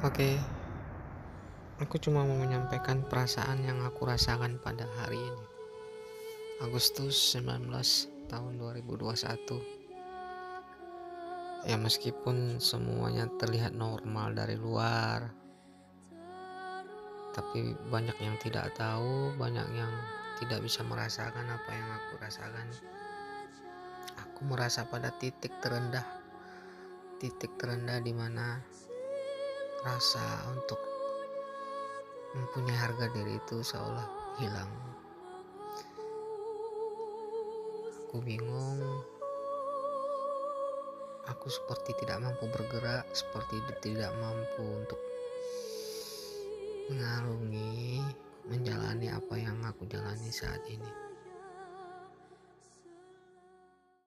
Oke, aku cuma mau menyampaikan perasaan yang aku rasakan pada hari ini. Agustus 19 tahun 2021. Ya meskipun semuanya terlihat normal dari luar, tapi banyak yang tidak tahu, banyak yang tidak bisa merasakan apa yang aku rasakan. Aku merasa pada titik terendah, titik terendah di mana rasa untuk mempunyai harga diri itu seolah hilang. Aku bingung. Aku seperti tidak mampu bergerak, seperti tidak mampu untuk mengarungi, menjalani apa yang aku jalani saat ini.